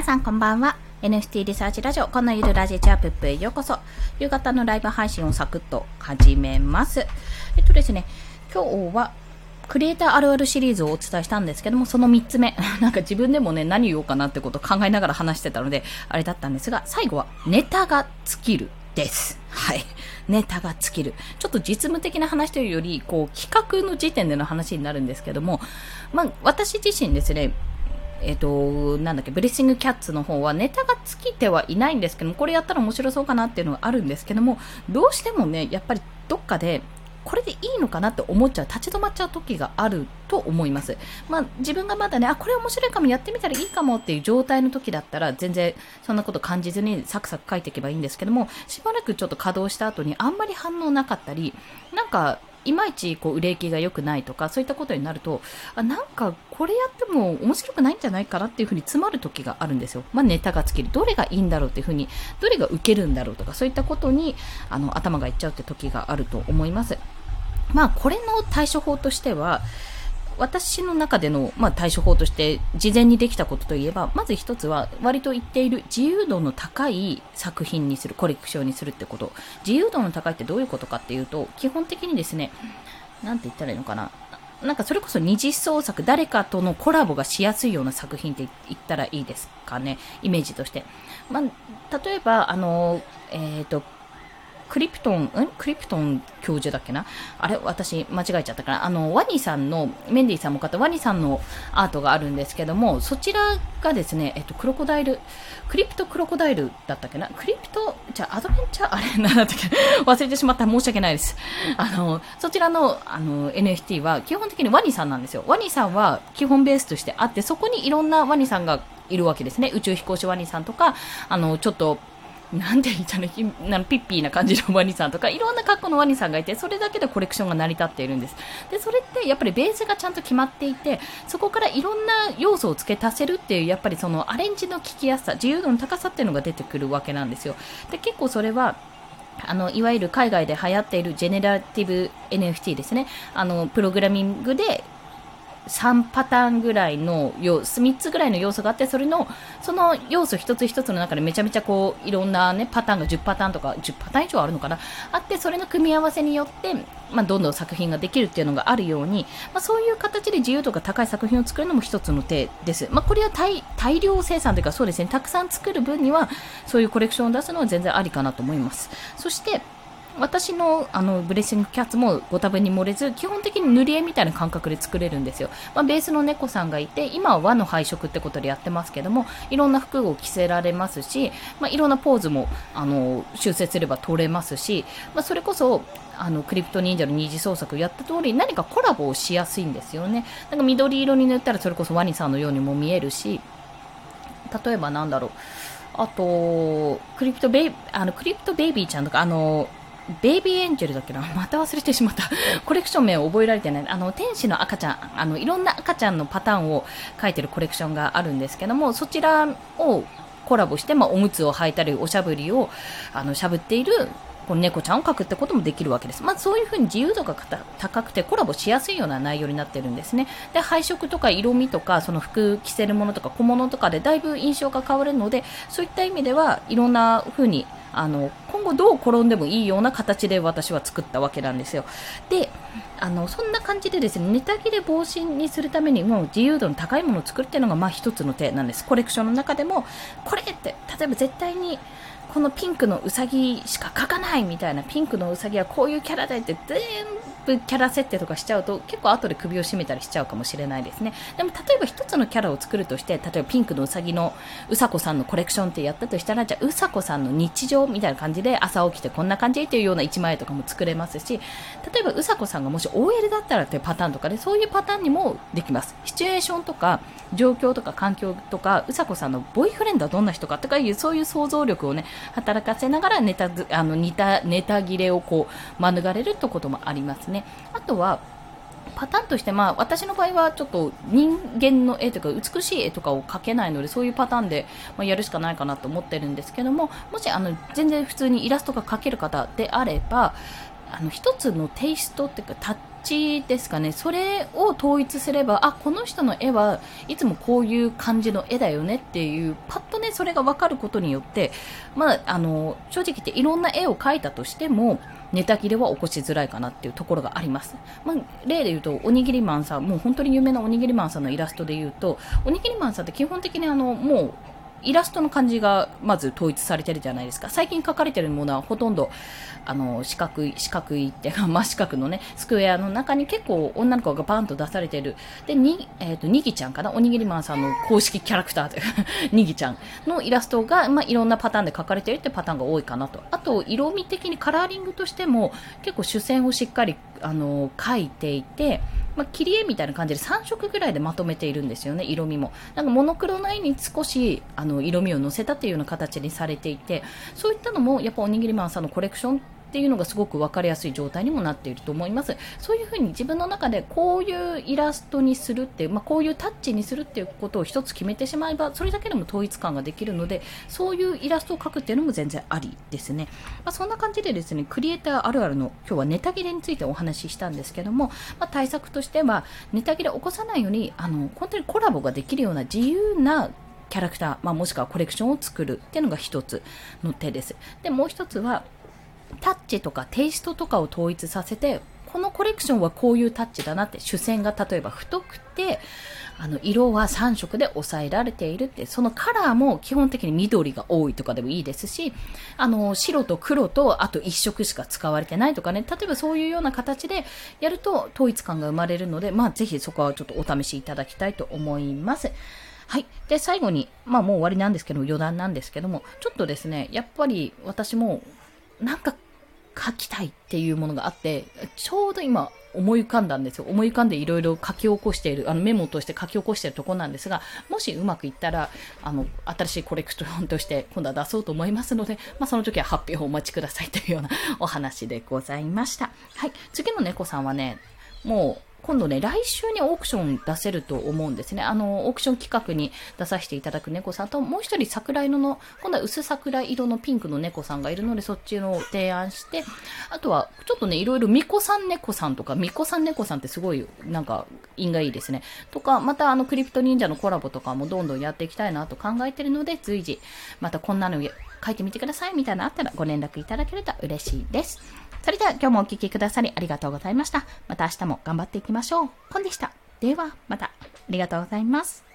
皆さんこんばんは。NFT リサーチラジオ、このゆるラジチャープップへようこそ。夕方のライブ配信をサクッと始めます。えっとですね、今日は、クリエイターあるあるシリーズをお伝えしたんですけども、その3つ目。なんか自分でもね、何言おうかなってことを考えながら話してたので、あれだったんですが、最後は、ネタが尽きるです。はい。ネタが尽きる。ちょっと実務的な話というより、こう、企画の時点での話になるんですけども、まあ、私自身ですね、えっ、ー、と、なんだっけ、ブレッシングキャッツの方はネタが尽きてはいないんですけども、これやったら面白そうかなっていうのがあるんですけども、どうしてもね、やっぱりどっかで、これでいいのかなって思っちゃう、立ち止まっちゃう時があると思います。まあ、自分がまだね、あ、これ面白いかも、やってみたらいいかもっていう状態の時だったら、全然そんなこと感じずにサクサク書いていけばいいんですけども、しばらくちょっと稼働した後にあんまり反応なかったり、なんか、いまいちこう売れ行きが良くないとかそういったことになるとあなんかこれやっても面白くないんじゃないかなっていうふうに詰まる時があるんですよ、まあ、ネタが尽きる。どれがいいんだろうっていうふうにどれが受けるんだろうとかそういったことにあの頭がいっちゃうって時があると思います。まあこれの対処法としては私の中での、まあ、対処法として事前にできたことといえば、まず一つは割と言っている自由度の高い作品にする、コレクションにするってこと。自由度の高いってどういうことかっていうと、基本的にですね、なんて言ったらいいのかな。なんかそれこそ二次創作、誰かとのコラボがしやすいような作品って言ったらいいですかね、イメージとして。まあ、例えば、あの、えっ、ー、と、クリプトン、ん？クリプトン教授だっけな？あれ？私間違えちゃったから、あの、ワニさんの、メンディーさんも買ったワニさんのアートがあるんですけども、そちらがですね、えっと、クロコダイル、クリプトクロコダイルだったっけな？クリプト、じゃあ、アドベンチャー、あれ、なんだっけ？忘れてしまった。申し訳ないです。あの、そちらの、あの、NFT は基本的にワニさんなんですよ。ワニさんは基本ベースとしてあって、そこにいろんなワニさんがいるわけですね。宇宙飛行士ワニさんとか、あの、ちょっと、なんて言ったら、なんピッピーな感じのワニさんとか、いろんな格好のワニさんがいて、それだけでコレクションが成り立っているんです。で、それってやっぱりベースがちゃんと決まっていて、そこからいろんな要素を付け足せるっていう、やっぱりそのアレンジの効きやすさ、自由度の高さっていうのが出てくるわけなんですよ。で、結構それは、あのいわゆる海外で流行っているジェネラティブ NFT ですね。あのプログラミングで3パターンぐらいの要素、3つぐらいの要素があって、それの、その要素一つ一つの中でめちゃめちゃこう、いろんなね、パターンが10パターンとか、10パターン以上あるのかなあって、それの組み合わせによって、まあ、どんどん作品ができるっていうのがあるように、まあ、そういう形で自由度が高い作品を作るのも一つの手です。まあ、これは大大量生産というか、そうですね、たくさん作る分には、そういうコレクションを出すのは全然ありかなと思います。そして、私のあのブレッシングキャッツもご多分に漏れず基本的に塗り絵みたいな感覚で作れるんですよ、まあ、ベースの猫さんがいて今は和の配色ってことでやってますけどもいろんな服を着せられますし、まあ、いろんなポーズもあの修正すれば取れますし、まあ、それこそあのクリプト忍者の二次創作やった通り何かコラボをしやすいんですよね。なんか緑色に塗ったらそれこそワニさんのようにも見えるし例えばなんだろう。あと、クリプトベイあのクリプトベイビーちゃんとか、あの、ベイビーエンジェルだっけな？また忘れてしまった。コレクション名を覚えられてない。あの、天使の赤ちゃん、あの、いろんな赤ちゃんのパターンを書いてるコレクションがあるんですけども、そちらをコラボして、まあ、おむつを履いたり、おしゃぶりを、あの、しゃぶっている、この猫ちゃんを描くってこともできるわけです。まあ、そういうふうに自由度が高くてコラボしやすいような内容になってるんですね。で、配色とか色味とか、その服着せるものとか小物とかでだいぶ印象が変わるので、そういった意味ではいろんな風にあの今後どう転んでもいいような形で私は作ったわけなんですよ。であのそんな感じでですねネタ切れ防止にするためにも自由度の高いものを作るっていうのがまあ一つの手なんです。コレクションの中でもこれって例えば絶対にこのピンクのうさぎしか描かないみたいなピンクのうさぎはこういうキャラだって全部キャラ設定とかしちゃうと結構後で首を絞めたりしちゃうかもしれないですねでも例えば一つのキャラを作るとして例えばピンクのうさぎのうさこさんのコレクションってやったとしたらじゃあうさこさんの日常みたいな感じで朝起きてこんな感じっていうような1枚とかも作れますし例えばうさこさんがもし OL だったらっていうパターンとかでそういうパターンにもできますシチュエーションとか状況とか環境とかうさこさんのボイフレンドはどんな人かとかいうそういう想像力をね働かせながらネタあの似たネタ切れをこう免れるってこともありますね。あとはパターンとして、まあ、私の場合はちょっと人間の絵というか美しい絵とかを描けないのでそういうパターンで、ま、やるしかないかなと思ってるんですけどももしあの全然普通にイラストが描ける方であればあの一つのテイストっていうかタッチですかね。それを統一すればあこの人の絵はいつもこういう感じの絵だよねっていうパッとでそれが分かることによって、まあ、あの、正直言っていろんな絵を描いたとしても、ネタ切れは起こしづらいかなっていうところがあります。まあ、例で言うと、おにぎりマンさん、もう本当に有名なおにぎりマンさんのイラストで言うと、おにぎりマンさんって基本的にあの、もう、イラストの感じがまず統一されてるじゃないですか。最近書かれてるものはほとんど、あの、四角い、四角いって、真四角のね、スクエアの中に結構女の子がバンと出されてる。で、に、えっ、ー、と、にぎちゃんかな？おにぎりマンさんの公式キャラクターというか にぎちゃんのイラストが、まあ、いろんなパターンで書かれてるってパターンが多いかなと。あと、色味的にカラーリングとしても、結構主線をしっかり、あの、書いていて、まあ、切り絵みたいな感じで3色ぐらいでまとめているんですよね、色味も。なんかモノクロの絵に少しあの色味を乗せたというような形にされていて、そういったのもやっぱおにぎりマンさんのコレクションっていうのがすごく分かりやすい状態にもなっていると思います。そういうふうに自分の中でこういうイラストにするっていう、まあ、こういうタッチにするっていうことを一つ決めてしまえば、それだけでも統一感ができるので、そういうイラストを描くっていうのも全然ありですね。まあ、そんな感じでですね、クリエイターあるあるの今日はネタ切れについてお話ししたんですけども、まあ、対策としては、ネタ切れを起こさないように、あの、本当にコラボができるような自由なキャラクター、まあ、もしくはコレクションを作るっていうのが一つの手です。で、もう一つは、タッチとかテイストとかを統一させて、このコレクションはこういうタッチだなって、主線が例えば太くて、あの、色は3色で抑えられているって、そのカラーも基本的に緑が多いとかでもいいですし、あの、白と黒とあと1色しか使われてないとかね、例えばそういうような形でやると統一感が生まれるので、まあぜひそこはちょっとお試しいただきたいと思います。はい。で、最後に、まあもう終わりなんですけど、余談なんですけども、ちょっとですね、やっぱり私も、なんか書きたいっていうものがあって、ちょうど今思い浮かんだんですよ。思い浮かんでいろいろ書き起こしている、あのメモとして書き起こしているところなんですが、もしうまくいったら、あの、新しいコレクションとして今度は出そうと思いますので、まあその時は発表をお待ちくださいというようなお話でございました。はい。次の猫さんはね、もう、今度ね、来週にオークション出せると思うんですね。あの、オークション企画に出させていただく猫さんと、もう一人桜色の、今度は薄桜色のピンクの猫さんがいるので、そっちの提案して、あとは、ちょっとね、いろいろ巫女さん猫さんとか、巫女さん猫さんってすごい、なんか、因がいいですね。とか、またあの、クリプト忍者のコラボとかもどんどんやっていきたいなと考えてるので、随時、またこんなの書いてみてくださいみたいなのあったらご連絡いただけると嬉しいです。それでは今日もお聴きくださりありがとうございました。また明日も頑張っていきましょう。コンでした。では、また。ありがとうございます。